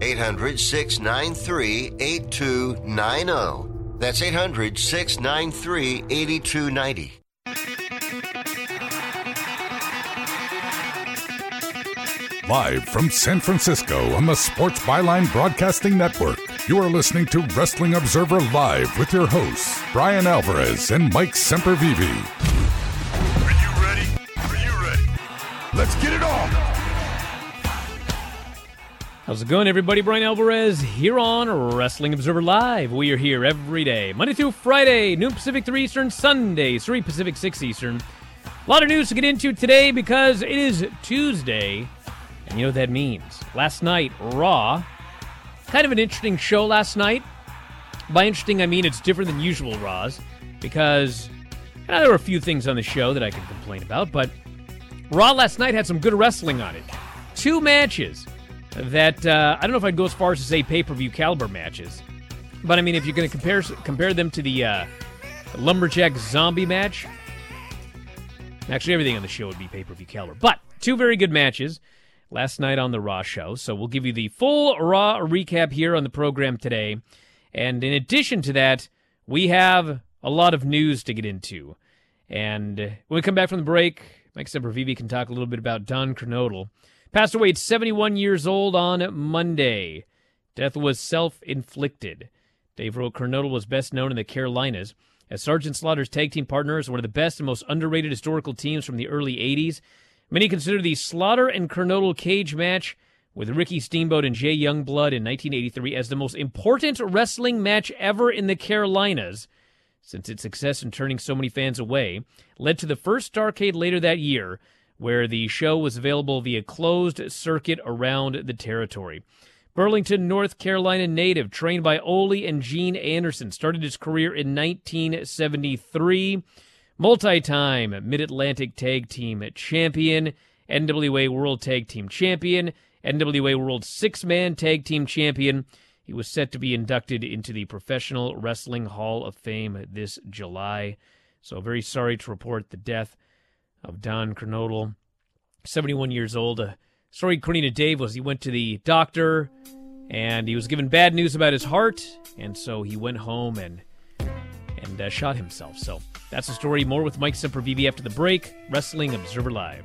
800 693 8290. That's 800 693 8290. Live from San Francisco on the Sports Byline Broadcasting Network, you are listening to Wrestling Observer Live with your hosts, Bryan Alvarez and Mike Sempervive. Are you ready? Are you ready? Let's get it on! How's it going, everybody? Bryan Alvarez here on Wrestling Observer Live. We are here every day, Monday through Friday, noon Pacific 3 Eastern, Sunday 3 Pacific 6 Eastern. A lot of news to get into today because it is Tuesday, and you know what that means. Last night, Raw, kind of an interesting show last night. By interesting, I mean it's different than usual Raws because uh, there were a few things on the show that I could complain about, but Raw last night had some good wrestling on it. Two matches that uh, I don't know if I'd go as far as to say pay per view caliber matches, but I mean if you're going to compare compare them to the uh, lumberjack zombie match, actually everything on the show would be pay per view caliber. But two very good matches last night on the Raw show, so we'll give you the full Raw recap here on the program today. And in addition to that, we have a lot of news to get into. And when we come back from the break, Mike Sempervive can talk a little bit about Don Kernodle. Passed away at 71 years old on Monday. Death was self inflicted. Dave wrote Kernodle was best known in the Carolinas as Sergeant Slaughter's tag team partners, one of the best and most underrated historical teams from the early 80s. Many consider the Slaughter and Kernodle cage match with Ricky Steamboat and Jay Youngblood in 1983 as the most important wrestling match ever in the Carolinas, since its success in turning so many fans away led to the first Starcade later that year, where the show was available via closed circuit around the territory. Burlington, North Carolina native, trained by Ole and Gene Anderson, started his career in 1973. Multi time Mid Atlantic Tag Team Champion, NWA World Tag Team Champion, NWA World Six Man Tag Team Champion. He was set to be inducted into the Professional Wrestling Hall of Fame this July. So, very sorry to report the death of Don Kernodle, 71 years old. A story according to Dave was he went to the doctor and he was given bad news about his heart, and so he went home and and uh, shot himself. So that's the story. More with Mike Sempervive after the break. Wrestling Observer Live.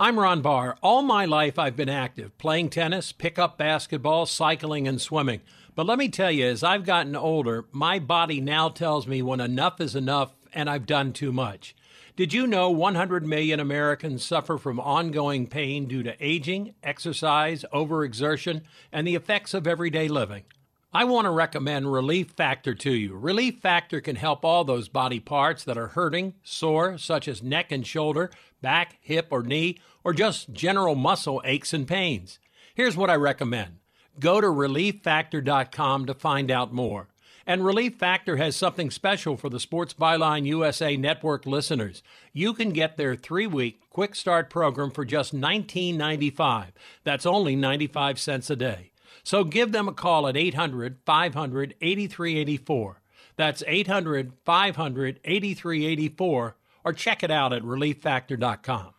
I'm Ron Barr. All my life I've been active, playing tennis, pickup basketball, cycling, and swimming. But let me tell you, as I've gotten older, my body now tells me when enough is enough and I've done too much. Did you know 100 million Americans suffer from ongoing pain due to aging, exercise, overexertion, and the effects of everyday living? I want to recommend Relief Factor to you. Relief Factor can help all those body parts that are hurting, sore, such as neck and shoulder, back, hip, or knee, or just general muscle aches and pains. Here's what I recommend go to relieffactor.com to find out more. And Relief Factor has something special for the Sports Byline USA Network listeners. You can get their three week quick start program for just $19.95. That's only 95 cents a day. So give them a call at 800 500 8384. That's 800 500 8384 or check it out at relieffactor.com.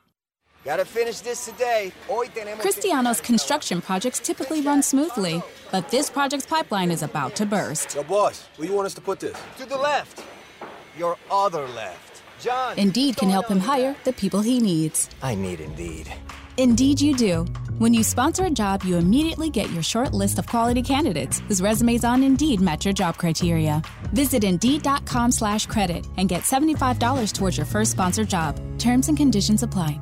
Gotta finish this today. Cristiano's construction projects typically run smoothly, but this project's pipeline is about to burst. Yo, boss, where you want us to put this? To the left. Your other left. John. Indeed can help him hire the people he needs. I need Indeed. Indeed, you do. When you sponsor a job, you immediately get your short list of quality candidates whose resumes on Indeed match your job criteria. Visit Indeed.com slash credit and get $75 towards your first sponsored job. Terms and conditions apply.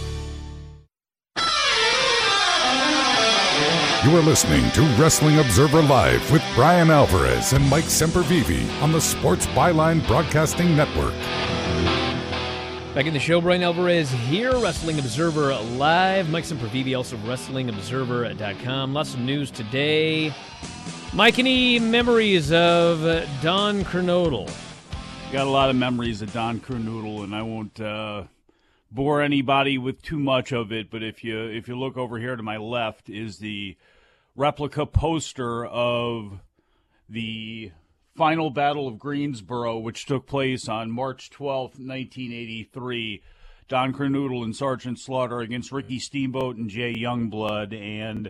You are listening to Wrestling Observer Live with Bryan Alvarez and Mike Sempervive on the Sports Byline Broadcasting Network. Back in the show, Bryan Alvarez here, Wrestling Observer Live. Mike Sempervive, also WrestlingObserver.com. Lots of news today. Mike, any memories of Don Kernodle? Got a lot of memories of Don Kernodle, and I won't uh, bore anybody with too much of it. But if you if you look over here to my left, is the replica poster of the final Battle of Greensboro, which took place on March 12th, 1983. Don Kernodle and Sergeant Slaughter against Ricky Steamboat and Jay Youngblood. And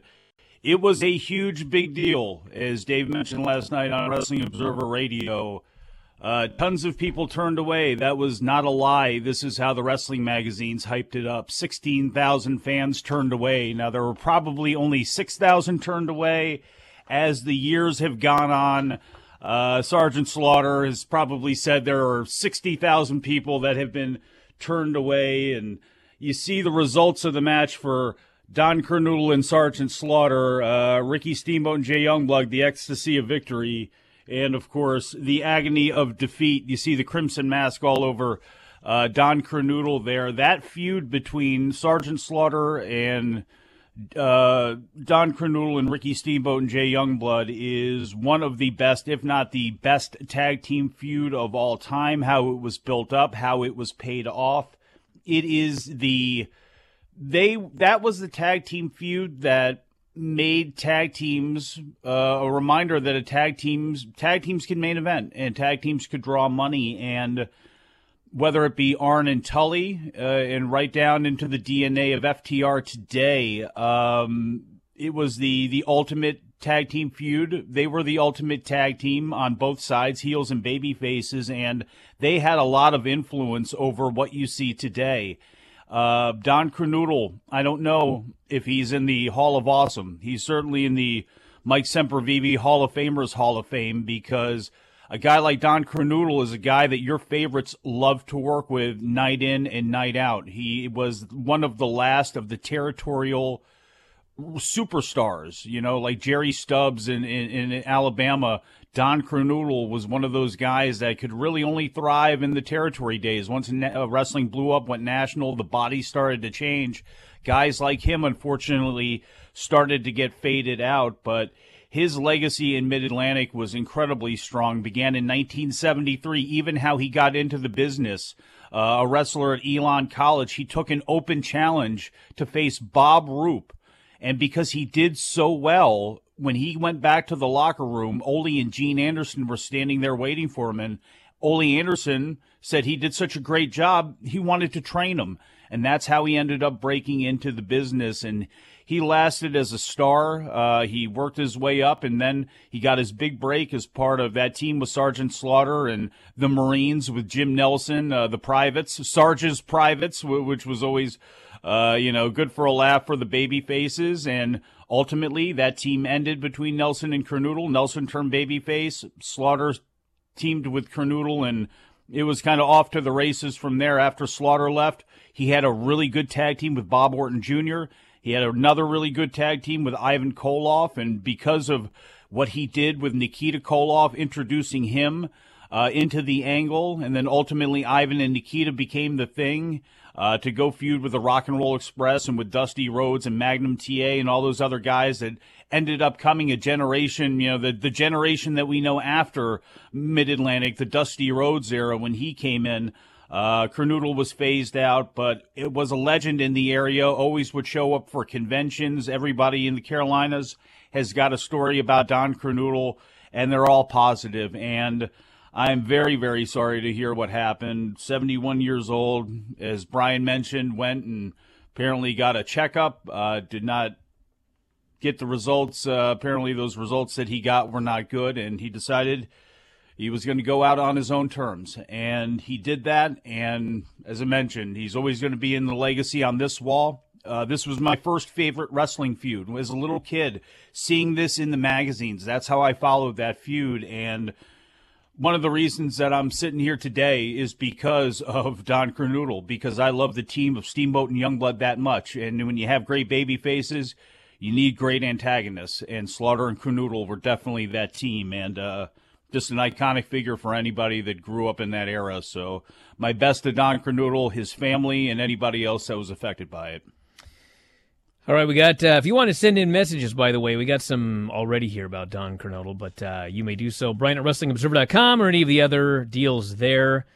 it was a huge, big deal, as Dave mentioned last night on Wrestling Observer Radio. Uh, tons of people turned away. That was not a lie. This is how the wrestling magazines hyped it up. 16,000 fans turned away. Now, there were probably only 6,000 turned away. As the years have gone on, uh, Sergeant Slaughter has probably said there are 60,000 people that have been turned away. And you see the results of the match for Don Kernodle and Sergeant Slaughter, uh, Ricky Steamboat and Jay Youngblood, the ecstasy of victory and of course the agony of defeat. You see the crimson mask all over uh, Don Kernodle there. That feud between Sergeant Slaughter and uh, Don Kernodle and Ricky Steamboat and Jay Youngblood is one of the best, if not the best, tag team feud of all time. How it was built up, how it was paid off. It is the they that was the tag team feud that made tag teams uh, a reminder that a tag teams tag teams can main event and tag teams could draw money and whether it be Arn and Tully uh, and right down into the DNA of FTR today, um, it was the the ultimate tag team feud. They were the ultimate tag team on both sides, heels and baby faces, and they had a lot of influence over what you see today. Uh, Don Kernodle, I don't know if he's in the Hall of Awesome. He's certainly in the Mike Sempervive Hall of Famers Hall of Fame because a guy like Don Kernodle is a guy that your favorites love to work with night in and night out. He was one of the last of the territorial superstars, you know, like Jerry Stubbs in, in, in Alabama. Don Kernodle was one of those guys that could really only thrive in the territory days. Once uh, wrestling blew up, went national, the body started to change. Guys like him, unfortunately, started to get faded out, but his legacy in Mid Atlantic was incredibly strong. Began in 1973, even how he got into the business. Uh, a wrestler at Elon College, he took an open challenge to face Bob Roop. And because he did so well, when he went back to the locker room, Ole and Gene Anderson were standing there waiting for him. And Ole Anderson said he did such a great job, he wanted to train him. And that's how he ended up breaking into the business. And he lasted as a star. Uh, he worked his way up, and then he got his big break as part of that team with Sergeant Slaughter and the Marines with Jim Nelson, uh, the privates, Sarge's privates, which was always, uh, you know, good for a laugh for the baby faces. And ultimately, that team ended between Nelson and Kernodle. Nelson turned babyface. Slaughter teamed with Kernodle, and it was kind of off to the races from there after Slaughter left. He had a really good tag team with Bob Orton Jr. He had another really good tag team with Ivan Koloff, and because of what he did with Nikita Koloff, introducing him uh, into the angle, and then ultimately Ivan and Nikita became the thing uh, to go feud with the Rock and Roll Express and with Dusty Rhodes and Magnum TA and all those other guys that ended up coming a generation, you know, the, the generation that we know after Mid Atlantic, the Dusty Rhodes era when he came in. Uh, Kernodle was phased out, but it was a legend in the area. Always would show up for conventions. Everybody in the Carolinas has got a story about Don Kernodle, and they're all positive. And I'm very, very sorry to hear what happened. 71 years old, as Bryan mentioned, went and apparently got a checkup. Uh, did not get the results. Uh, apparently, those results that he got were not good, and he decided he was going to go out on his own terms. And he did that. And as I mentioned, he's always going to be in the legacy on this wall. Uh, this was my first favorite wrestling feud. As a little kid, seeing this in the magazines, that's how I followed that feud. And one of the reasons that I'm sitting here today is because of Don Kernodle, because I love the team of Steamboat and Youngblood that much. And when you have great baby faces, you need great antagonists. And Slaughter and Kernodle were definitely that team. And, uh, just an iconic figure for anybody that grew up in that era. So my best to Don Kernodle, his family, and anybody else that was affected by it. All right, we got. Uh, if you want to send in messages, by the way, we got some already here about Don Kernodle, but uh, you may do so. Bryan at WrestlingObserver.com or any of the other deals there.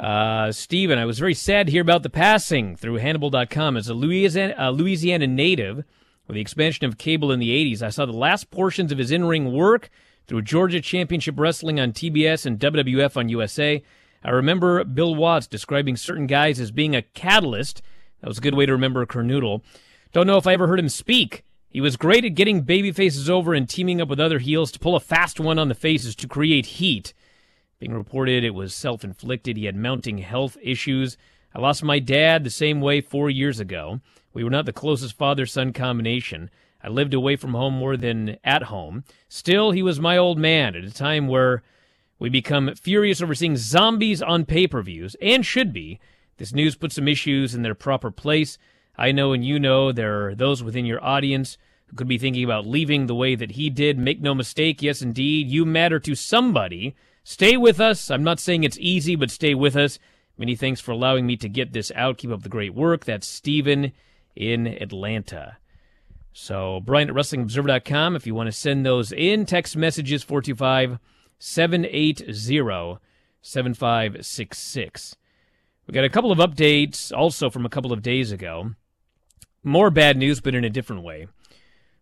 Uh, Steven, I was very sad to hear about the passing through Hannibal.com. As a Louisiana, Louisiana native, with the expansion of cable in the 80s, I saw the last portions of his in ring work through Georgia Championship Wrestling on TBS and WWF on USA. I remember Bill Watts describing certain guys as being a catalyst. That was a good way to remember Kernodle. Don't know if I ever heard him speak. He was great at getting baby faces over and teaming up with other heels to pull a fast one on the faces to create heat. Being reported it was self inflicted. He had mounting health issues. I lost my dad the same way four years ago. We were not the closest father son combination. I lived away from home more than at home. Still, he was my old man at a time where we become furious over seeing zombies on pay per views, and should be. This news puts some issues in their proper place. I know and you know there are those within your audience who could be thinking about leaving the way that he did. Make no mistake, yes, indeed, you matter to somebody. Stay with us. I'm not saying it's easy, but stay with us. Many thanks for allowing me to get this out. Keep up the great work. That's Steven in Atlanta. So, Bryan at WrestlingObserver.com. If you want to send those in, text messages 425 780 7566. We got a couple of updates also from a couple of days ago. More bad news, but in a different way.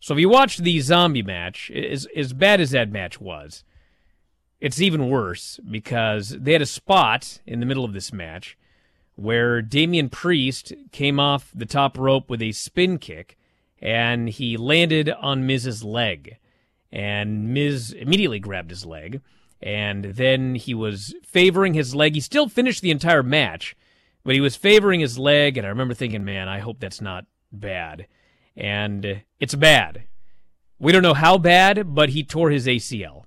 So, if you watched the zombie match, as, as bad as that match was, it's even worse because they had a spot in the middle of this match where Damian Priest came off the top rope with a spin kick and he landed on Miz's leg. And Miz immediately grabbed his leg, and then he was favoring his leg. He still finished the entire match, but he was favoring his leg, and I remember thinking, man, I hope that's not bad. And it's bad. We don't know how bad, but he tore his ACL.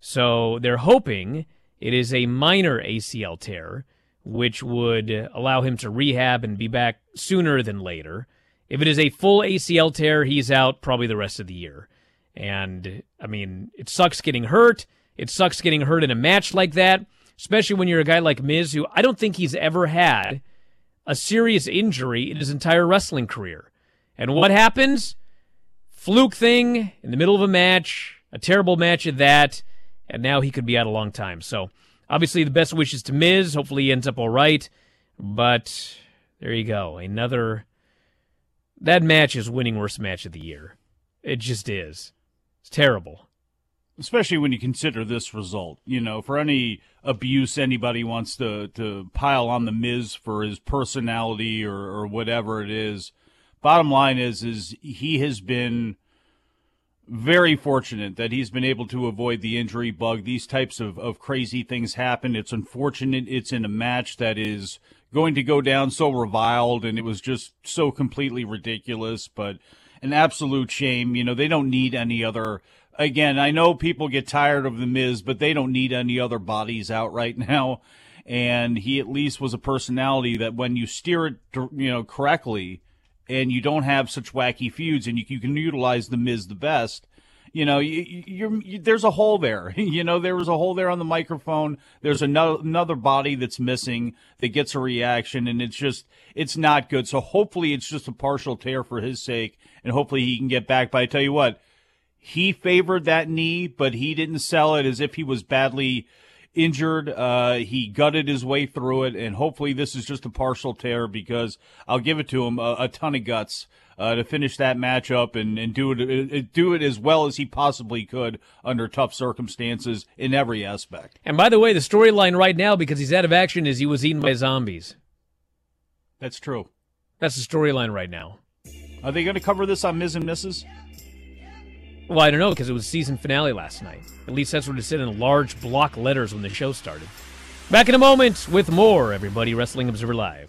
So they're hoping it is a minor ACL tear, which would allow him to rehab and be back sooner than later. If it is a full ACL tear, he's out probably the rest of the year. And I mean, it sucks getting hurt. It sucks getting hurt in a match like that, especially when you're a guy like Miz, who I don't think he's ever had a serious injury in his entire wrestling career. And what happens? fluke thing in the middle of a match, a terrible match at that, and now he could be out a long time. So, obviously, the best wishes to Miz. Hopefully, he ends up all right. But there you go. Another. That match is winning worst match of the year. It just is. It's terrible. Especially when you consider this result. You know, for any abuse anybody wants to, to pile on the Miz for his personality or, or whatever it is, bottom line is is he has been very fortunate that he's been able to avoid the injury bug. These types of, of crazy things happen. It's unfortunate it's in a match that is going to go down so reviled and it was just so completely ridiculous, but an absolute shame. You know, they don't need any other again, I know people get tired of the Miz, but they don't need any other bodies out right now. And he at least was a personality that when you steer it, you know, correctly, and you don't have such wacky feuds, and you, you can utilize the Miz the best. You know, you, you, there's a hole there. you know, there was a hole there on the microphone. There's another another body that's missing that gets a reaction, and it's just it's not good. So hopefully, it's just a partial tear for his sake, and hopefully he can get back. But I tell you what, he favored that knee, but he didn't sell it as if he was badly injured. Uh, he gutted his way through it, and hopefully this is just a partial tear because I'll give it to him a, a ton of guts uh, to finish that matchup and, and do it uh, do it as well as he possibly could under tough circumstances in every aspect. And by the way, the storyline right now, because he's out of action, is he was eaten by zombies. That's true. That's the storyline right now. Are they going to cover this on Miz and Mrs.? Well, I don't know because it was season finale last night. At least that's what it said in large block letters when the show started. Back in a moment with more, everybody. Wrestling Observer Live.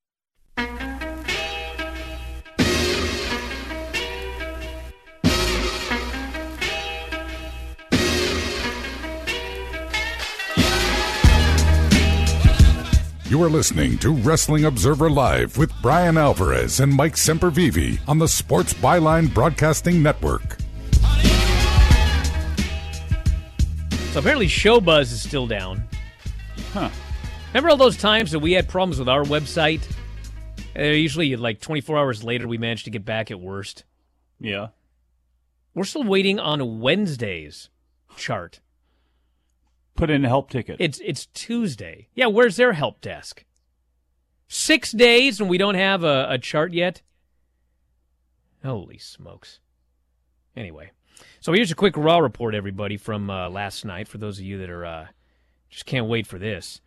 You are listening to Wrestling Observer Live with Bryan Alvarez and Mike Sempervive on the Sports Byline Broadcasting Network. So apparently, Showbuzz is still down. Huh. Remember all those times that we had problems with our website? Uh, usually, like 24 hours later, we managed to get back at worst. Yeah. We're still waiting on Wednesday's chart. Put in a help ticket. It's it's Tuesday. Yeah, where's their help desk? Six days and we don't have a, a chart yet. Holy smokes! Anyway, so here's a quick raw report, everybody, from uh, last night. For those of you that are uh, just can't wait for this.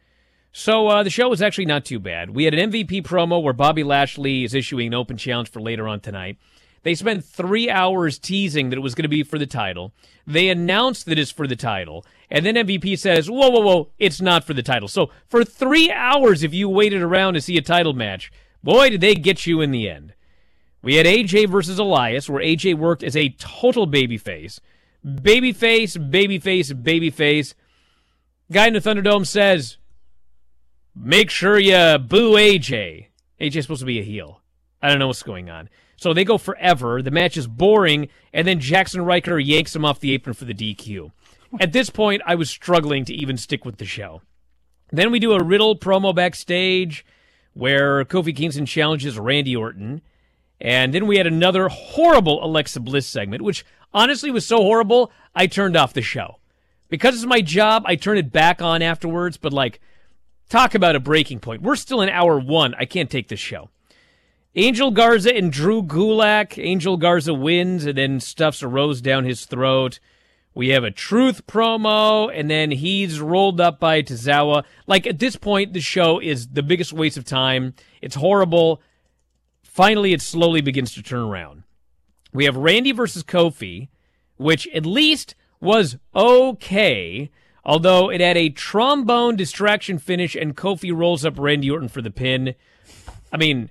So uh, the show was actually not too bad. We had an MVP promo where Bobby Lashley is issuing an open challenge for later on tonight. They spent three hours teasing that it was going to be for the title. They announced that it's for the title. And then MVP says, whoa, whoa, whoa, it's not for the title. So for three hours, if you waited around to see a title match, boy, did they get you in the end. We had AJ versus Elias, where AJ worked as a total babyface. Babyface, babyface, babyface. Guy in the Thunderdome says, make sure you boo AJ. AJ's supposed to be a heel. I don't know what's going on. So they go forever. The match is boring, and then Jaxson Ryker yanks him off the apron for the DQ. At this point, I was struggling to even stick with the show. Then we do a Riddle promo backstage where Kofi Kingston challenges Randy Orton. And then we had another horrible Alexa Bliss segment, which honestly was so horrible, I turned off the show. Because it's my job, I turn it back on afterwards, but like, talk about a breaking point. We're still in hour one. I can't take this show. Angel Garza and Drew Gulak. Angel Garza wins and then stuffs a rose down his throat. We have a truth promo, and then he's rolled up by Tozawa. Like at this point, the show is the biggest waste of time. It's horrible. Finally, it slowly begins to turn around. We have Randy versus Kofi, which at least was okay, although it had a trombone distraction finish, and Kofi rolls up Randy Orton for the pin. I mean,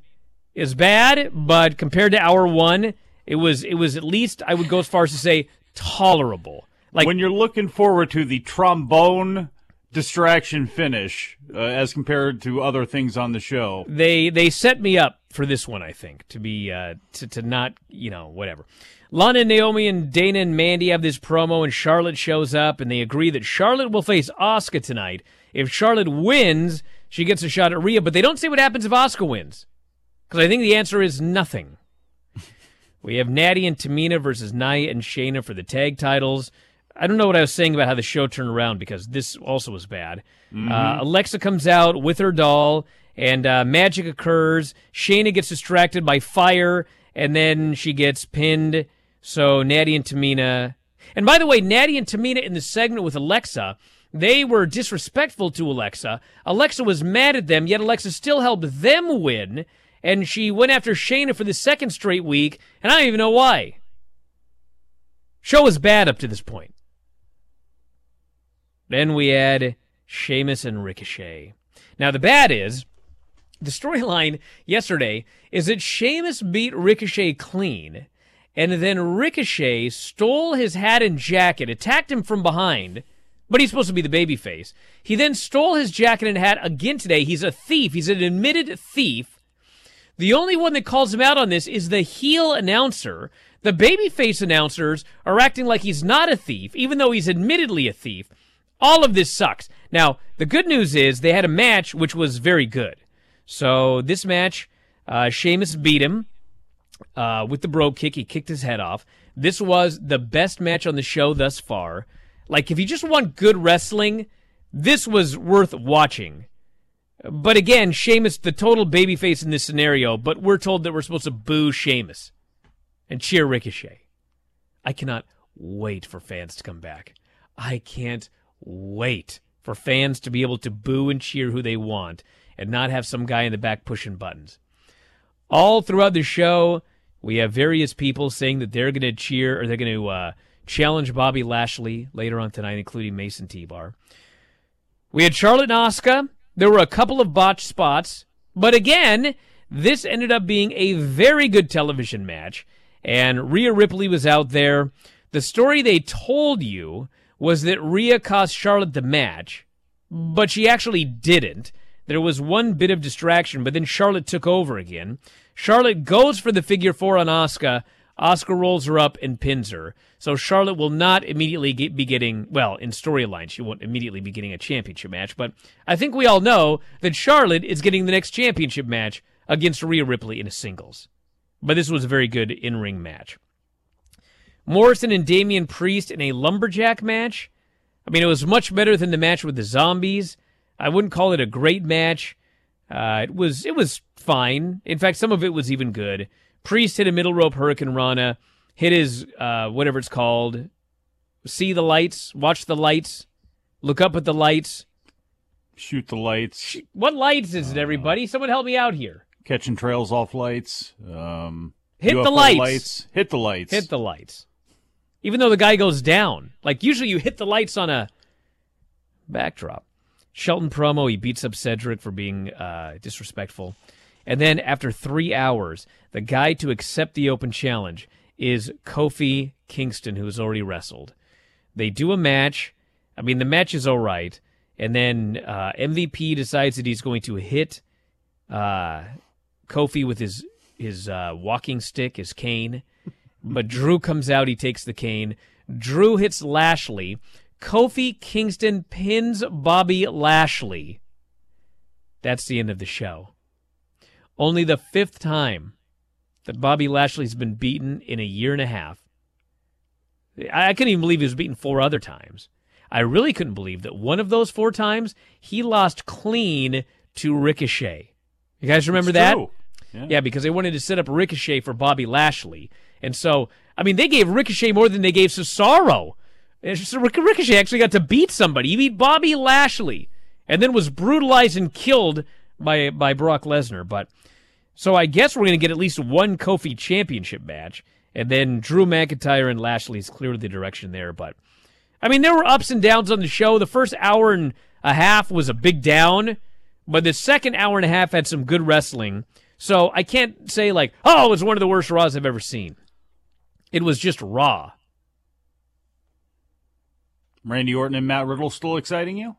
is bad, but compared to hour one, it was it was at least I would go as far as to say tolerable. Like when you're looking forward to the trombone distraction finish uh, as compared to other things on the show. They they set me up for this one, I think, to be uh, to to not you know whatever. Lana, Naomi, and Dana and Mandy have this promo, and Charlotte shows up, and they agree that Charlotte will face Asuka tonight. If Charlotte wins, she gets a shot at Rhea, but they don't say what happens if Asuka wins, because I think the answer is nothing. we have Natty and Tamina versus Nia and Shayna for the tag titles. I don't know what I was saying about how the show turned around because this also was bad. Mm-hmm. Uh, Alexa comes out with her doll, and uh, magic occurs. Shayna gets distracted by fire, and then she gets pinned. So Natty and Tamina. And by the way, Natty and Tamina in the segment with Alexa, they were disrespectful to Alexa. Alexa was mad at them, yet Alexa still helped them win. And she went after Shayna for the second straight week, and I don't even know why. Show was bad up to this point. Then we had Sheamus and Ricochet. Now, the bad is the storyline yesterday is that Sheamus beat Ricochet clean, and then Ricochet stole his hat and jacket, attacked him from behind, but he's supposed to be the babyface. He then stole his jacket and hat again today. He's a thief. He's an admitted thief. The only one that calls him out on this is the heel announcer. The babyface announcers are acting like he's not a thief, even though he's admittedly a thief. All of this sucks. Now, the good news is they had a match which was very good. So this match, uh, Sheamus beat him uh, with the bro kick. He kicked his head off. This was the best match on the show thus far. Like, if you just want good wrestling, this was worth watching. But again, Sheamus, the total babyface in this scenario, but we're told that we're supposed to boo Sheamus and cheer Ricochet. I cannot wait for fans to come back. I can't wait for fans to be able to boo and cheer who they want and not have some guy in the back pushing buttons. All throughout the show, we have various people saying that they're going to cheer or they're going to uh, challenge Bobby Lashley later on tonight, including Mace and T Bar. We had Charlotte and Asuka. There were a couple of botched spots, but again, this ended up being a very good television match, and Rhea Ripley was out there. The story they told you was that Rhea cost Charlotte the match, but she actually didn't. There was one bit of distraction, but then Charlotte took over again. Charlotte goes for the figure four on Asuka. Asuka rolls her up and pins her. So Charlotte will not immediately get, be getting, well, in storyline, she won't immediately be getting a championship match, but I think we all know that Charlotte is getting the next championship match against Rhea Ripley in a singles. But this was a very good in ring match. Morrison and Damian Priest in a lumberjack match. I mean, it was much better than the match with the zombies. I wouldn't call it a great match. Uh, it was it was fine. In fact, some of it was even good. Priest hit a middle rope hurricanrana, hit his uh, whatever it's called. See the lights, watch the lights, look up at the lights, shoot the lights. What lights is it, everybody? Someone help me out here. Catching trails off lights. Um, hit UFO the lights. lights. Hit the lights. Hit the lights. Even though the guy goes down, like usually you hit the lights on a backdrop. Shelton promo, he beats up Cedric for being uh, disrespectful. And then after three hours, the guy to accept the open challenge is Kofi Kingston, who has already wrestled. They do a match. I mean, the match is all right. And then uh, MVP decides that he's going to hit uh, Kofi with his his uh, walking stick, his cane. But Drew comes out. He takes the cane. Drew hits Lashley. Kofi Kingston pins Bobby Lashley. That's the end of the show. Only the fifth time that Bobby Lashley's been beaten in a year and a half. I couldn't even believe he was beaten four other times. I really couldn't believe that one of those four times he lost clean to Ricochet. You guys remember It's that? true. Yeah. yeah, because they wanted to set up Ricochet for Bobby Lashley. And so, I mean, they gave Ricochet more than they gave Cesaro. And so Ric- Ricochet actually got to beat somebody. He beat Bobby Lashley and then was brutalized and killed by by Brock Lesnar. But so I guess we're going to get at least one Kofi championship match. And then Drew McIntyre and Lashley is clearly the direction there. But I mean, there were ups and downs on the show. The first hour and a half was a big down, but the second hour and a half had some good wrestling. So I can't say like, oh, it was one of the worst Raws I've ever seen. It was just raw. Randy Orton and Matt Riddle still exciting you?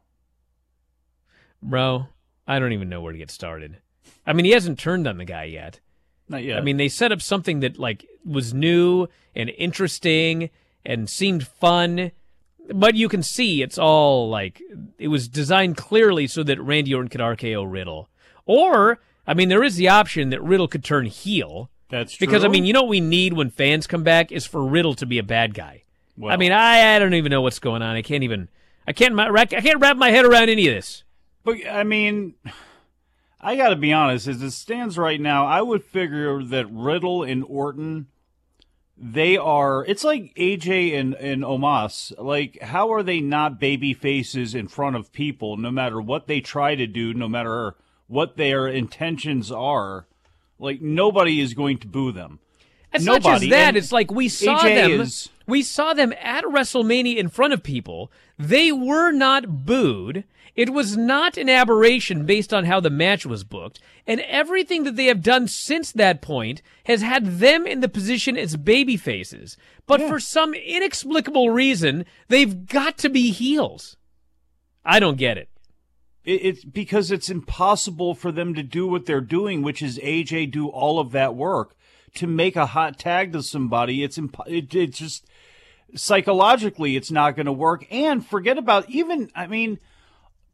Bro, I don't even know where to get started. I mean, he hasn't turned on the guy yet. Not yet. I mean, they set up something that like was new and interesting and seemed fun, but you can see it's all like it was designed clearly so that Randy Orton could RKO Riddle. Or, I mean, there is the option that Riddle could turn heel. That's true. Because I mean, you know what we need when fans come back is for Riddle to be a bad guy. Well- I mean, I, I don't even know what's going on. I can't even I can't I can't wrap my head around any of this. But I mean, I got to be honest. As it stands right now, I would figure that Riddle and Orton, they are. It's like AJ and and Omos. Like, how are they not baby faces in front of people? No matter what they try to do, no matter what their intentions are, like nobody is going to boo them. It's not Nobody. just that. And It's like we saw AJ them. is- we saw them at WrestleMania in front of people. They were not booed. It was not an aberration based on how the match was booked. And everything that they have done since that point has had them in the position as baby faces. But for some inexplicable reason, they've got to be heels. I don't get it. It, it's because it's impossible for them to do what they're doing, which is AJ do all of that work to make a hot tag to somebody. It's imp- it, it's just psychologically it's not going to work. And forget about even. I mean,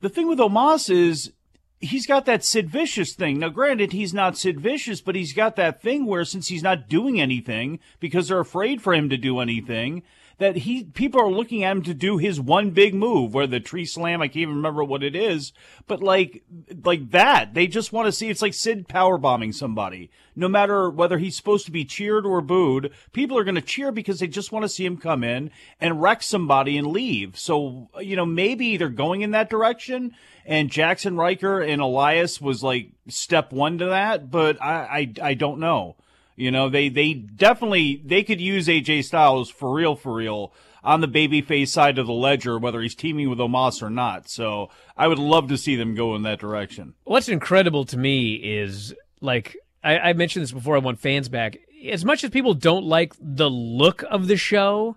the thing with Omos is he's got that Sid Vicious thing. Now, granted, he's not Sid Vicious, but he's got that thing where since he's not doing anything because they're afraid for him to do anything, that he people are looking at him to do his one big move where the tree slam. I can't even remember what it is, but like like that, they just want to see. It's like Sid power bombing somebody. No matter whether he's supposed to be cheered or booed, people are going to cheer because they just want to see him come in and wreck somebody and leave. So you know maybe they're going in that direction. And Jaxson Ryker and Elias was like step one to that, but I I, I don't know. You know, they they definitely they could use AJ Styles for real for real on the babyface side of the ledger, whether he's teaming with Omos or not. So I would love to see them go in that direction. What's incredible to me is like I, I mentioned this before. I want fans back. As much as people don't like the look of the show,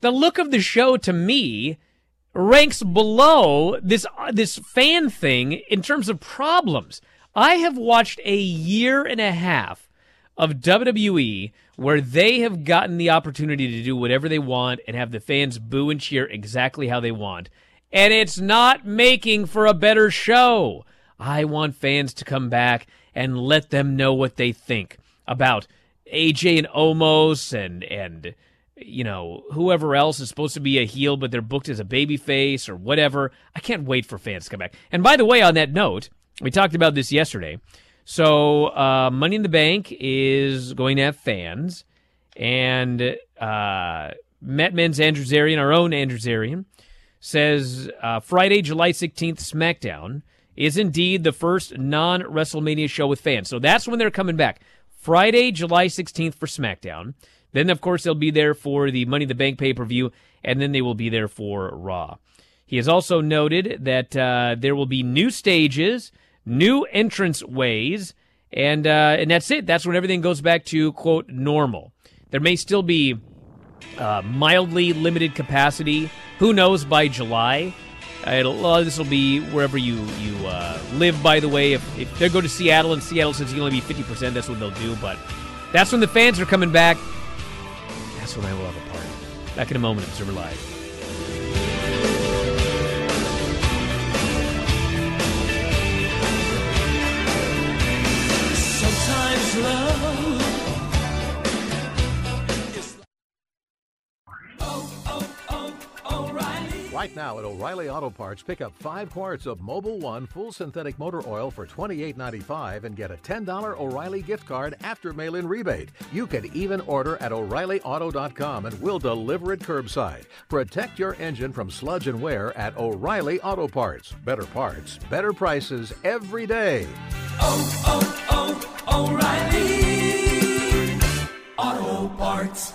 the look of the show to me ranks below this uh, this fan thing in terms of problems. I have watched a year and a half of WWE where they have gotten the opportunity to do whatever they want and have the fans boo and cheer exactly how they want. And it's not making for a better show. I want fans to come back and let them know what they think about AJ and Omos and and you know whoever else is supposed to be a heel but they're booked as a baby face or whatever. I can't wait for fans to come back. And by the way, on that note, we talked about this yesterday. So, uh, Money in the Bank is going to have fans, and uh, Men's Andrew Zarian, our own Andrew Zarian, says uh, Friday, July 16th, SmackDown is indeed the first non WrestleMania show with fans. So that's when they're coming back. Friday, July 16th for SmackDown. Then, of course, they'll be there for the Money in the Bank pay per view, and then they will be there for Raw. He has also noted that uh, there will be new stages new entrance ways, and uh, and that's it. That's when everything goes back to quote normal. There may still be uh, mildly limited capacity. Who knows by July? Uh, this will be wherever you you uh, live. By the way, if, if they go to Seattle and Seattle says you can only be fifty percent, that's what they'll do. But that's when the fans are coming back. That's when I will have a party. Back in a moment, Observer Live. Right now at O'Reilly Auto Parts, pick up five quarts of Mobil One full synthetic motor oil for $28.95 and get a $10 O'Reilly gift card after mail in rebate. You can even order at O'ReillyAuto.com and we'll deliver it curbside. Protect your engine from sludge and wear at O'Reilly Auto Parts. Better parts, better prices every day. Oh, oh, oh, O'Reilly Auto Parts.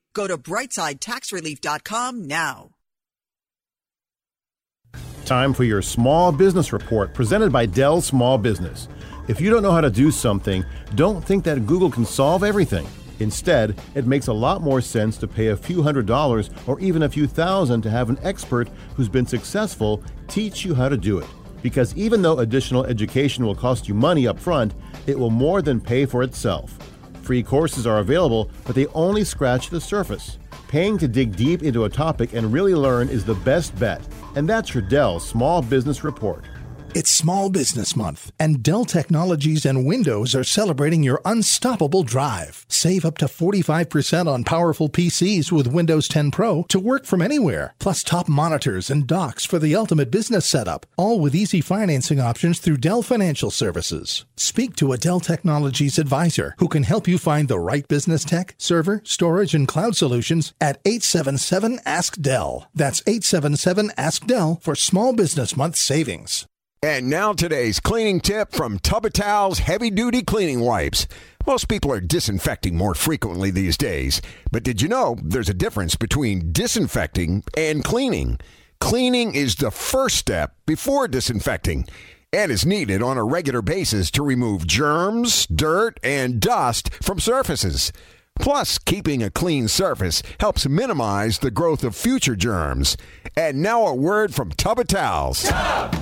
Go to brightsidetaxrelief.com now. Time for your small business report presented by Dell Small Business. If you don't know how to do something, don't think that Google can solve everything. Instead, it makes a lot more sense to pay a few hundred dollars or even a few thousand to have an expert who's been successful teach you how to do it. Because even though additional education will cost you money up front, it will more than pay for itself. Free courses are available, but they only scratch the surface. Paying to dig deep into a topic and really learn is the best bet. And that's your Dell Small Business Report. It's Small Business Month, and Dell Technologies and Windows are celebrating your unstoppable drive. Save up to 45% on powerful PCs with Windows 10 Pro to work from anywhere, plus top monitors and docks for the ultimate business setup, all with easy financing options through Dell Financial Services. Speak to a Dell Technologies advisor who can help you find the right business tech, server, storage, and cloud solutions at 877 Ask Dell. That's 877 Ask Dell for Small Business Month savings. And now today's cleaning tip from Tubba Towels Heavy Duty Cleaning Wipes. Most people are disinfecting more frequently these days, but did you know there's a difference between disinfecting and cleaning? Cleaning is the first step before disinfecting and is needed on a regular basis to remove germs, dirt, and dust from surfaces. Plus, keeping a clean surface helps minimize the growth of future germs. And now a word from Tubba Towels. Tub!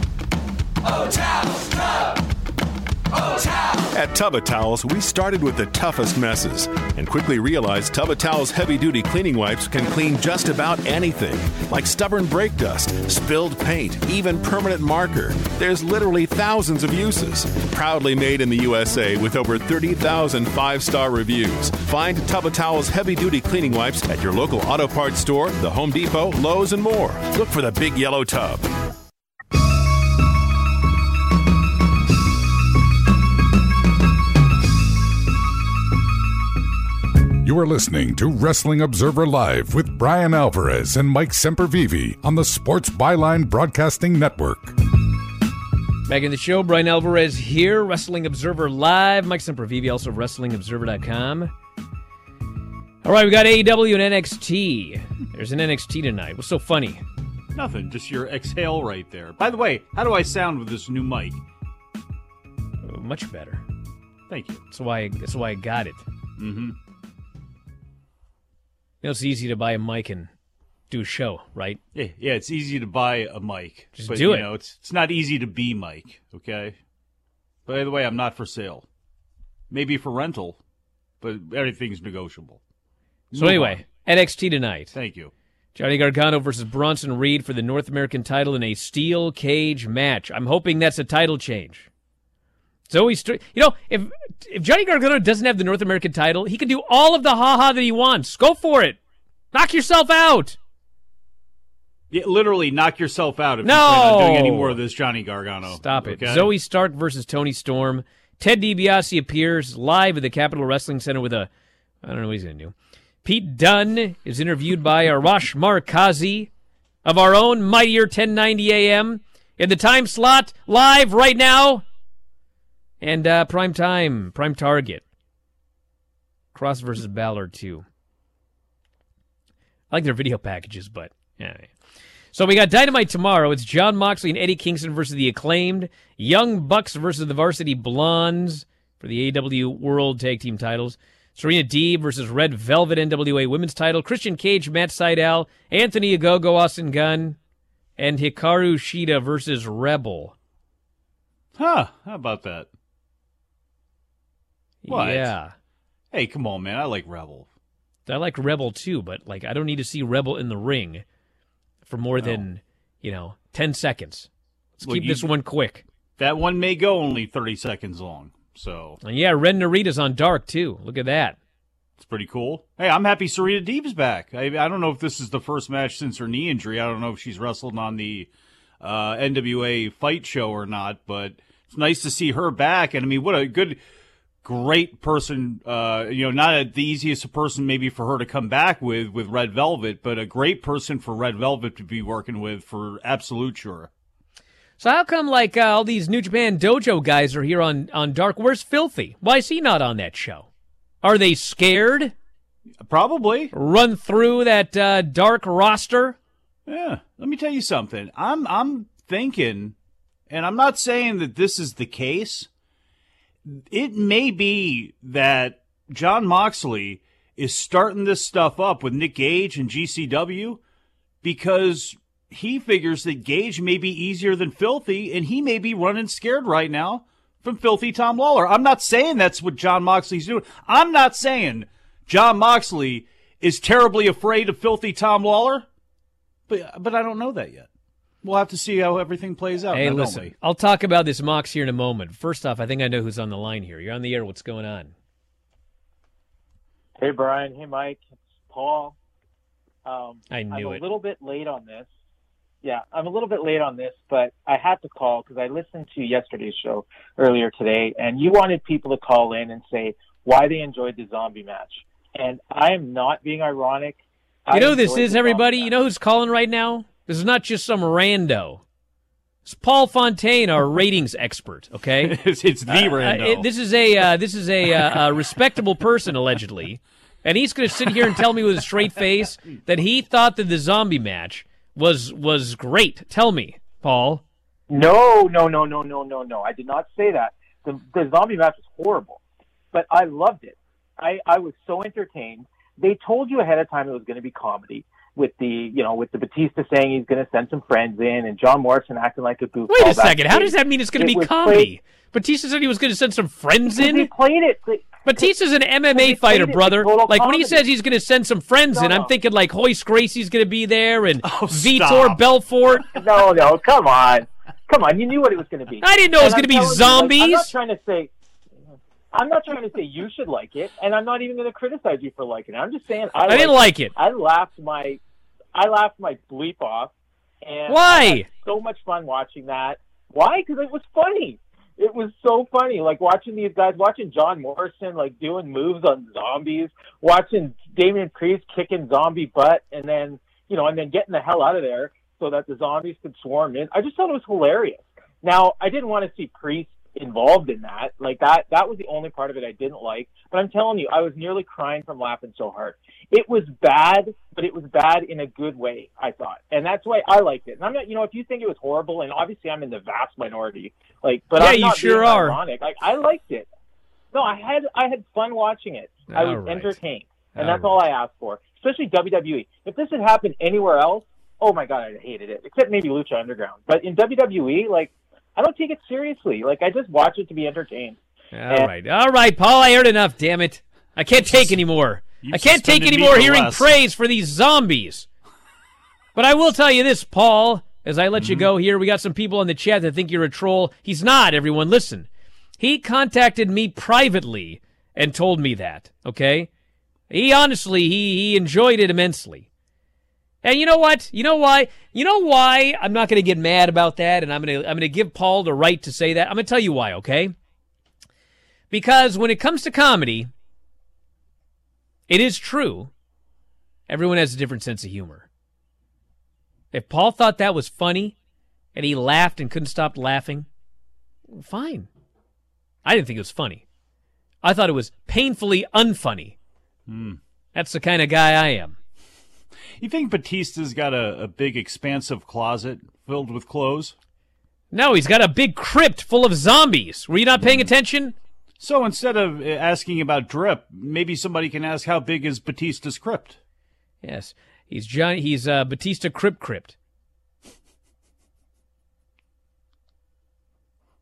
At Tubba Towels, we started with the toughest messes and quickly realized Tubba Towels heavy duty cleaning wipes can clean just about anything, like stubborn brake dust, spilled paint, even permanent marker. There's literally thousands of uses. Proudly made in the USA with over 30,000 five star reviews. Find Tubba Towels heavy duty cleaning wipes at your local auto parts store, the Home Depot, Lowe's, and more. Look for the big yellow tub. You are listening to Wrestling Observer Live with Bryan Alvarez and Mike Sempervive on the Sports Byline Broadcasting Network. Back in the show, Bryan Alvarez here, Wrestling Observer Live. Mike Sempervive, also WrestlingObserver.com. All right, we got AEW and NXT. There's an NXT tonight. What's so funny? Nothing, just your exhale right there. By the way, how do I sound with this new mic? Much better. Thank you. That's why. That's why I got it. Mm-hmm. You know, it's easy to buy a mic and do a show, right? Yeah, yeah. It's easy to buy a mic. Just but, do you it. Know, it's it's not easy to be Mike. Okay. By the way, I'm not for sale. Maybe for rental, but everything's negotiable. So Move anyway, NXT tonight. Thank you. Johnny Gargano versus Bronson Reed for the North American title in a steel cage match. I'm hoping that's a title change. Zoe, Str- you know, if if Johnny Gargano doesn't have the North American title, he can do all of the haha that he wants. Go for it. Knock yourself out. Yeah, literally knock yourself out if No! you plan on doing any more of this Johnny Gargano. Stop it. okay? Zoey Stark versus Toni Storm. Ted DiBiase appears live at the Capitol Wrestling Center with a, I don't know what he's going to do. Pete Dunne is interviewed by Arash Markazi of our own Mightier 1090 AM in the time slot live right now. And uh, prime time, prime target. Kross versus Balor too. I like their video packages, but yeah. So we got Dynamite tomorrow. It's Jon Moxley and Eddie Kingston versus the Acclaimed. Young Bucks versus the Varsity Blondes for the AEW World Tag Team titles. Serena Deeb versus Red Velvet NWA Women's title. Christian Cage, Matt Sydal, Anthony Ogogo, Austin Gunn, and Hikaru Shida versus Rebel. Huh? How about that? What? Yeah. Hey, come on, man. I like Rebel. I like Rebel too, but like I don't need to see Rebel in the ring for more than, you know, 10 seconds. Let's Well, keep you- this one quick. That one may go only 30 seconds long. So And yeah, Ren Narita's on Dark too. Look at that. it's pretty cool. Hey, I'm happy Serena Deeb's back. I, I don't know if this is the first match since her knee injury. I don't know if she's wrestled on the uh, NWA fight show or not, but it's nice to see her back. And I mean, what a good, great person. Uh, you know, not a, the easiest person maybe for her to come back with with Red Velvet, but a great person for Red Velvet to be working with for absolute sure. So how come like uh, all these New Japan Dojo guys are here on on Dark? Where's Filthy? Why is he not on that show? Are they scared? Probably. Run through that uh, Dark roster. Yeah, let me tell you something. I'm I'm thinking, and I'm not saying that this is the case. It may be that Jon Moxley is starting this stuff up with Nick Gage and GCW because he figures that Gage may be easier than Filthy, and he may be running scared right now from Filthy Tom Lawlor. I'm not saying that's what Jon Moxley's doing. I'm not saying Jon Moxley is terribly afraid of Filthy Tom Lawlor. But but I don't know that yet. We'll have to see how everything plays out. Hey, now, don't listen, we? I'll talk about this Mox here in a moment. First off, I think I know who's on the line here. You're on the air. What's going on? Hey, Bryan. Hey, Mike. It's Paul. Um, I I'm knew a it. little bit late on this. Yeah, I'm a little bit late on this, but I had to call because I listened to yesterday's show earlier today, and you wanted people to call in and say why they enjoyed the zombie match. And I am not being ironic. You I know this is, everybody? You know who's calling right now? This is not just some rando. It's Paul Fontaine, our ratings expert. Okay, it's, it's the rando. it- this is a uh, this is a, uh, a respectable person allegedly, and he's going to sit here and tell me with a straight face that he thought that the zombie match was was great. Tell me, Paul. No, no, no, no, no, no, no. I did not say that. The, the zombie match was horrible, but I loved it. I, I was so entertained. They told you ahead of time it was going to be comedy with the, you know, with the Batista saying he's going to send some friends in and John Morrison acting like a goofball. Wait a second. How does that mean it's going to be comedy? played- Batista said he was going to send some friends in. They played it. Batista's an MMA fighter, it like brother. total Like when he says he's going to send some friends in, I'm thinking like Royce Gracie's going to be there and oh, Vitor. Belfort. no, no, come on, come on. You knew what it was going to be. I didn't know it was gonna be telling you, like, I'm not zombies. trying to say. I'm not trying to say you should like it, and I'm not even going to criticize you for liking it. I'm just saying I, I didn't like it. I laughed my, I laughed my bleep off. And Why? So much fun watching that. Why? Because it was funny. It was so funny, like watching these guys, watching John Morrison like doing moves on zombies, watching Damian Priest kicking zombie butt, and then you know, and then getting the hell out of there so that the zombies could swarm in. I just thought it was hilarious. Now, I didn't want to see Priest involved in that. Like that, that was the only part of it I didn't like. But I'm telling you, I was nearly crying from laughing so hard. It was bad, but it was bad in a good way, I thought. And that's why I liked it. And I'm not, you know, if you think it was horrible, and obviously I'm in the vast minority, like, but Yeah, I'm you sure are. Ironic. Like, I liked it. No, I had, I had fun watching it. I was All right. entertained. And All that's all I asked for, especially WWE. If this had happened anywhere else, oh my God, I'd hated it, except maybe Lucha Underground. But in WWE, like, I don't take it seriously. Like, I just watch it to be entertained. All right, all right, Paul. I heard enough. Damn it! I can't take anymore. I can't take suspended any me more for hearing less. praise for these zombies. But I will tell you this, Paul. As I let you Mm-hmm. go here, we got some people on the chat that think you're a troll. He's not. Everyone, listen. He contacted me privately and told me that. Okay. He honestly, he he enjoyed it immensely. And you know what? You know why? You know why I'm not going to get mad about that, and I'm going to I'm going to give Paul the right to say that. I'm going to tell you why. Okay. Because when it comes to comedy, it is true. Everyone has a different sense of humor. If Paul thought that was funny and he laughed and couldn't stop laughing, fine. I didn't think it was funny. I thought it was painfully unfunny. Hmm. That's the kind of guy I am. You think Batista's got a, a big, expansive closet filled with clothes? No, he's got a big crypt full of zombies. Were you not paying attention? So instead of uh, asking about drip, maybe somebody can ask how big is Batista's crypt? Yes, he's John. He's uh, Batista Crypt Crypt.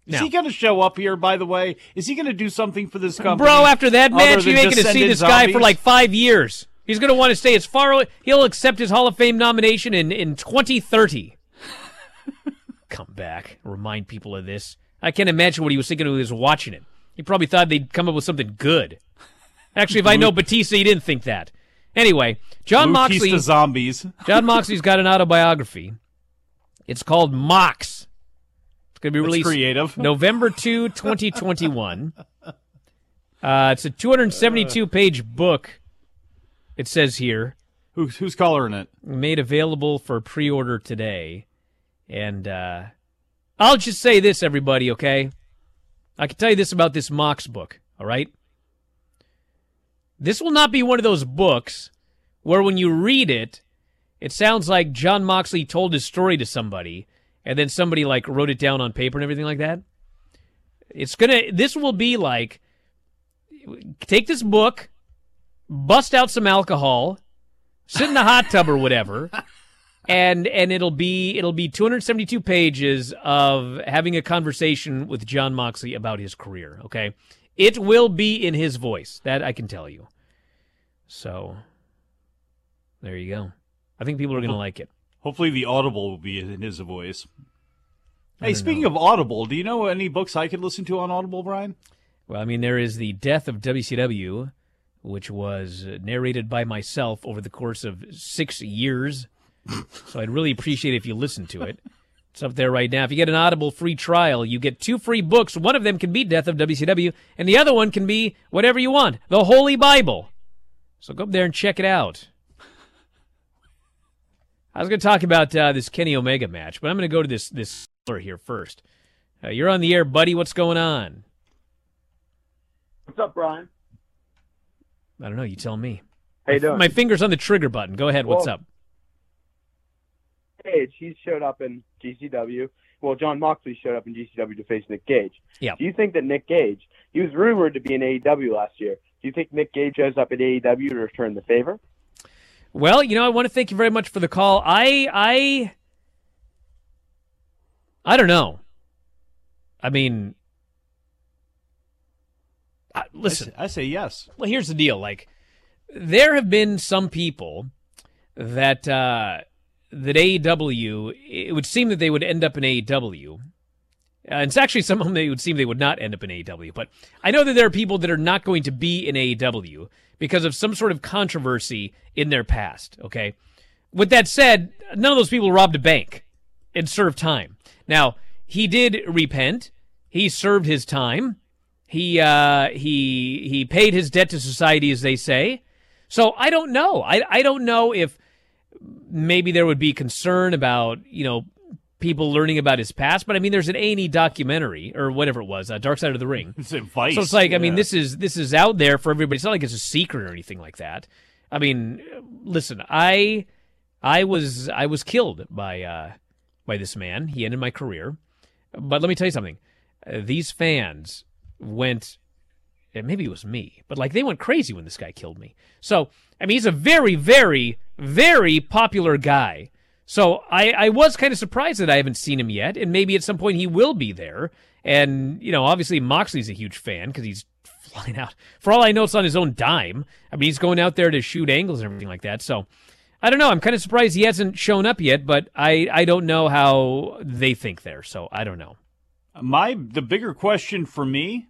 Is Now- he going to show up here, by the way? Is he going to do something for this company? Bro, after that match, you ain't going to see this guy for like five years. He's going to want to stay as far away. He'll accept his Hall of Fame nomination in, in 2030. Come back. Remind people of this. I can't imagine what he was thinking when he was watching it. He probably thought they'd come up with something good. Actually, if I know Batista, he didn't think that. Anyway, John Batista Moxley. zombies. Jon Moxley's got an autobiography. It's called Mox. It's going to be That's released creative. November 2, 2021. Uh, it's a 272 page book, it says here. Who's, who's coloring it? Made available for pre order today. And uh, I'll just say this, everybody, okay? I can tell you this about this Mox book, all right? This will not be one of those books where when you read it, it sounds like Jon Moxley told his story to somebody and then somebody like wrote it down on paper and everything like that. It's gonna, this will be like take this book, bust out some alcohol, sit in the hot tub or whatever, and and it'll be it'll be 272 pages of having a conversation with Jon Moxley about his career. Okay, it will be in his voice. That I can tell you. So there you go. I think people are going to like it. Hopefully, the Audible will be in his voice. Hey, speaking of Audible, do you know any books I could listen to on Audible, Bryan? Well, I mean, there is the death of WCW, which was narrated by myself over the course of six years. so I'd really appreciate if you listen to it. It's up there right now. If you get an Audible free trial, you get two free books. One of them can be Death of WCW, and the other one can be whatever you want, the Holy Bible. So go up there and check it out. I was going to talk about uh, this Kenny Omega match, but I'm going to go to this this here first. Uh, you're on the air, buddy. What's going on? What's up, Bryan? I don't know. You tell me. How you My- doing? My finger's on the trigger button. Go ahead. What's Well- up? Gage, he showed up in GCW. Well, Jon Moxley showed up in GCW to face Nick Gage. Yeah. Do you think that Nick Gage, he was rumored to be in AEW last year. Do you think Nick Gage shows up at AEW to return the favor? Well, you know, I want to thank you very much for the call. I I I don't know. I mean, I, listen. I say, I say yes. Well, here's the deal. Like, there have been some people that uh, that AEW. It would seem that they would end up in AEW. Uh, it's actually some of them they would seem they would not end up in AEW. But I know that there are people that are not going to be in AEW because of some sort of controversy in their past. Okay. With that said, none of those people robbed a bank and served time. Now he did repent. He served his time. He uh, he he paid his debt to society, as they say. So I don't know. I I don't know if maybe there would be concern about you know people learning about his past. But I mean, there's an A and E documentary or whatever it was, uh, Dark Side of the Ring. It's advice. So it's like, I mean, this is this is out there for everybody. It's not like it's a secret or anything like that. I mean, listen, I I was I was killed by uh, by this man. He ended my career. But let me tell you something. Uh, these fans went. Maybe it was me, but like they went crazy when this guy killed me. So I mean, he's a very, very, very popular guy. So I, I was kind of surprised that I haven't seen him yet, and maybe at some point he will be there. And you know, obviously Moxley's a huge fan because he's flying out. For all I know, it's on his own dime. I mean, he's going out there to shoot angles and everything like that. So I don't know. I'm kind of surprised he hasn't shown up yet, but I, I don't know how they think there. So I don't know. My the bigger question for me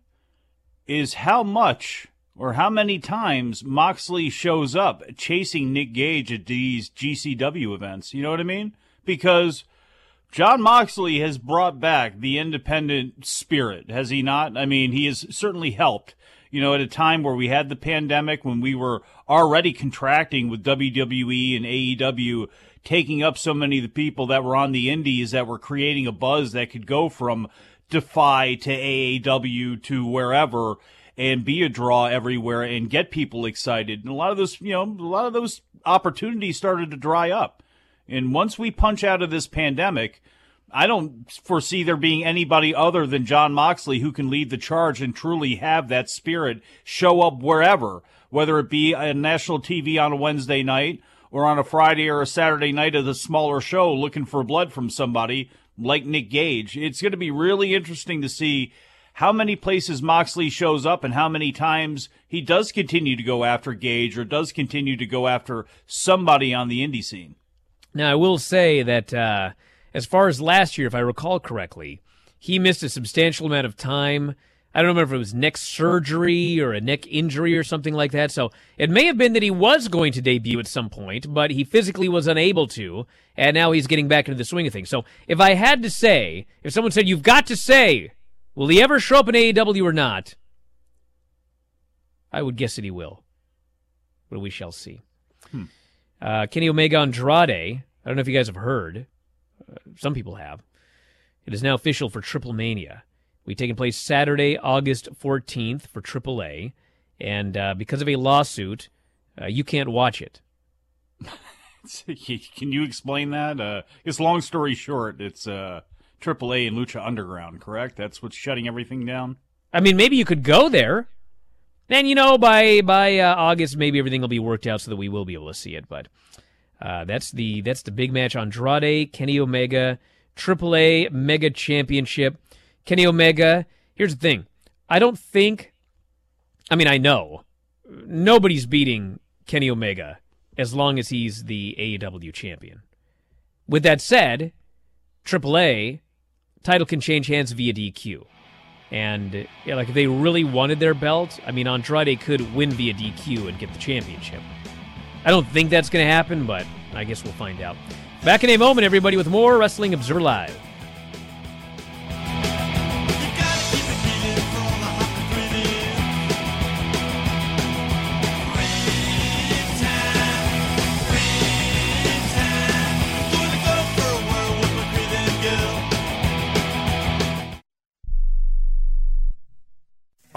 is how much or how many times Moxley shows up chasing Nick Gage at these GCW events. You know what I mean? Because Jon Moxley has brought back the independent spirit, has he not? I mean, he has certainly helped. You know, at a time where we had the pandemic, when we were already contracting with WWE and AEW, taking up so many of the people that were on the indies that were creating a buzz that could go from Defy to AAW to wherever and be a draw everywhere and get people excited. And a lot of those, you know, a lot of those opportunities started to dry up. And once we punch out of this pandemic, I don't foresee there being anybody other than Jon Moxley who can lead the charge and truly have that spirit show up wherever, whether it be a national TV on a Wednesday night or on a Friday or a Saturday night at a smaller show looking for blood from somebody like Nick Gage. It's going to be really interesting to see how many places Moxley shows up and how many times he does continue to go after Gage or does continue to go after somebody on the indie scene. Now, I will say that uh, as far as last year, if I recall correctly, he missed a substantial amount of time. I don't remember if it was neck surgery or a neck injury or something like that. So it may have been that he was going to debut at some point, but he physically was unable to, and now he's getting back into the swing of things. So if I had to say, if someone said, You've got to say, will he ever show up in AEW or not? I would guess that he will. But we shall see. Hmm. Uh, Kenny Omega Andrade. I don't know if you guys have heard. Uh, some people have. It is now official for Triple Mania. We taking place Saturday, August 14th for AAA. And uh, because of a lawsuit, uh, you can't watch it. Can you explain that? Uh, it's long story short, it's uh, AAA and Lucha Underground, correct? That's what's shutting everything down. I mean, maybe you could go there. And you know, by by uh, August, maybe everything will be worked out so that we will be able to see it. But uh, that's the that's the big match. Andrade, Kenny Omega, AAA Mega Championship. Kenny Omega. Here's the thing. I don't think. I mean, I know nobody's beating Kenny Omega as long as he's the AEW champion. With that said, AAA title can change hands via DQ. And yeah, like if they really wanted their belt, I mean Andrade could win via DQ and get the championship. I don't think that's going to happen, but I guess we'll find out. Back in a moment, everybody, with more Wrestling Observer Live.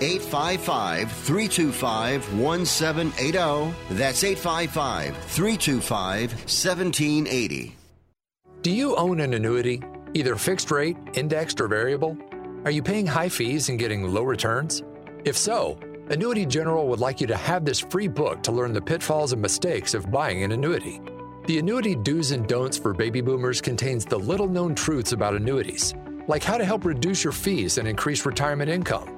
855 325 1780. That's 855 325 1780. Do you own an annuity, either fixed rate, indexed, or variable? Are you paying high fees and getting low returns? If so, Annuity General would like you to have this free book to learn the pitfalls and mistakes of buying an annuity. The Annuity Do's and Don'ts for Baby Boomers contains the little known truths about annuities, like how to help reduce your fees and increase retirement income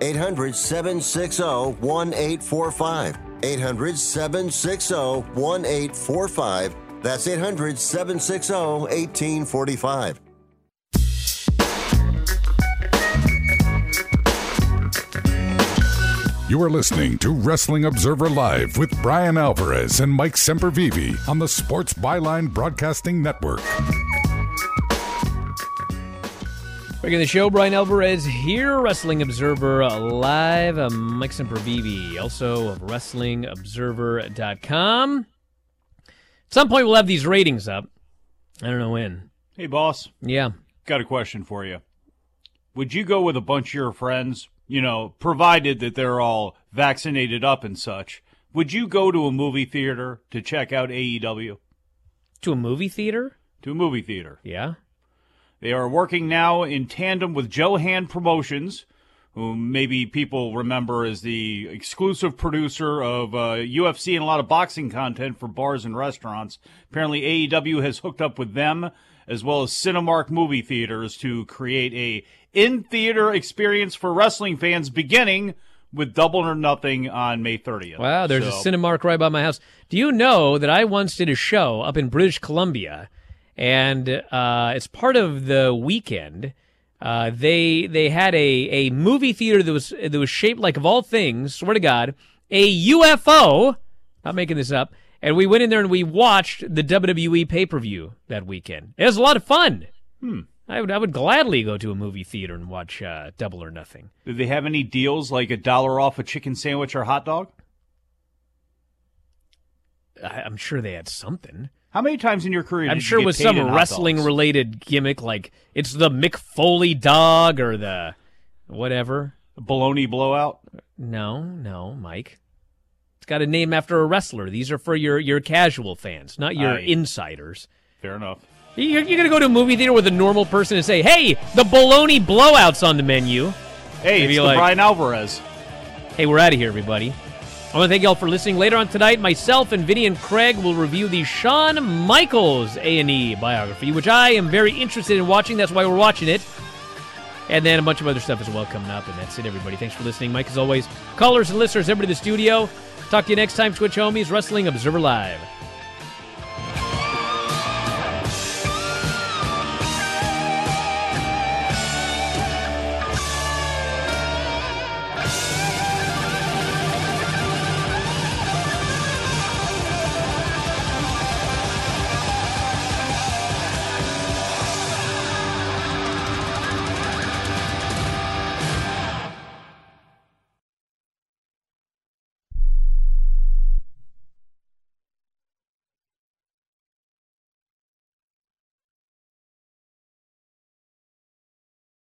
800 760 1845. 800 760 1845. That's 800 760 1845. You are listening to Wrestling Observer Live with Bryan Alvarez and Mike Sempervive on the Sports Byline Broadcasting Network. Back in the show, Bryan Alvarez here, Wrestling Observer Live. I'm Mike Sempervive, also of WrestlingObserver.com. At some point, we'll have these ratings up. I don't know when. Hey, boss. Yeah. Got a question for you. Would you go with a bunch of your friends, you know, provided that they're all vaccinated up and such? Would you go to a movie theater to check out AEW? To a movie theater? To a movie theater. Yeah. They are working now in tandem with Joe Hand Promotions, who maybe people remember as the exclusive producer of uh, UFC and a lot of boxing content for bars and restaurants. Apparently, AEW has hooked up with them as well as Cinemark movie theaters to create a in-theater experience for wrestling fans, beginning with Double or Nothing on May 30th. Wow, there's so. a Cinemark right by my house. Do you know that I once did a show up in British Columbia? And uh, as part of the weekend, uh, they they had a, a movie theater that was that was shaped like of all things, swear to God, a UFO. Not making this up. And we went in there and we watched the WWE pay per view that weekend. It was a lot of fun. Hmm. I would I would gladly go to a movie theater and watch uh, Double or Nothing. Did they have any deals like a dollar off a chicken sandwich or hot dog? I, I'm sure they had something. How many times in your career? I'm sure it was some wrestling related gimmick, like it's the Mick Foley dog or the whatever. Baloney blowout? No, no, Mike. It's got a name after a wrestler. These are for your your casual fans, not your Aye. insiders. Fair enough. You're, you're to go to a movie theater with a normal person and say, hey, the bologna blowout's on the menu. Hey, Maybe it's like- Bryan Alvarez. Hey, we're out of here, everybody. I want to thank you all for listening. Later on tonight, myself and Vinny and Craig will review the Shawn Michaels A&E biography, which I am very interested in watching. That's why we're watching it. And then a bunch of other stuff as well coming up. And that's it, everybody. Thanks for listening. Mike, as always, callers and listeners, everybody in the studio. Talk to you next time, Twitch homies, Wrestling Observer Live.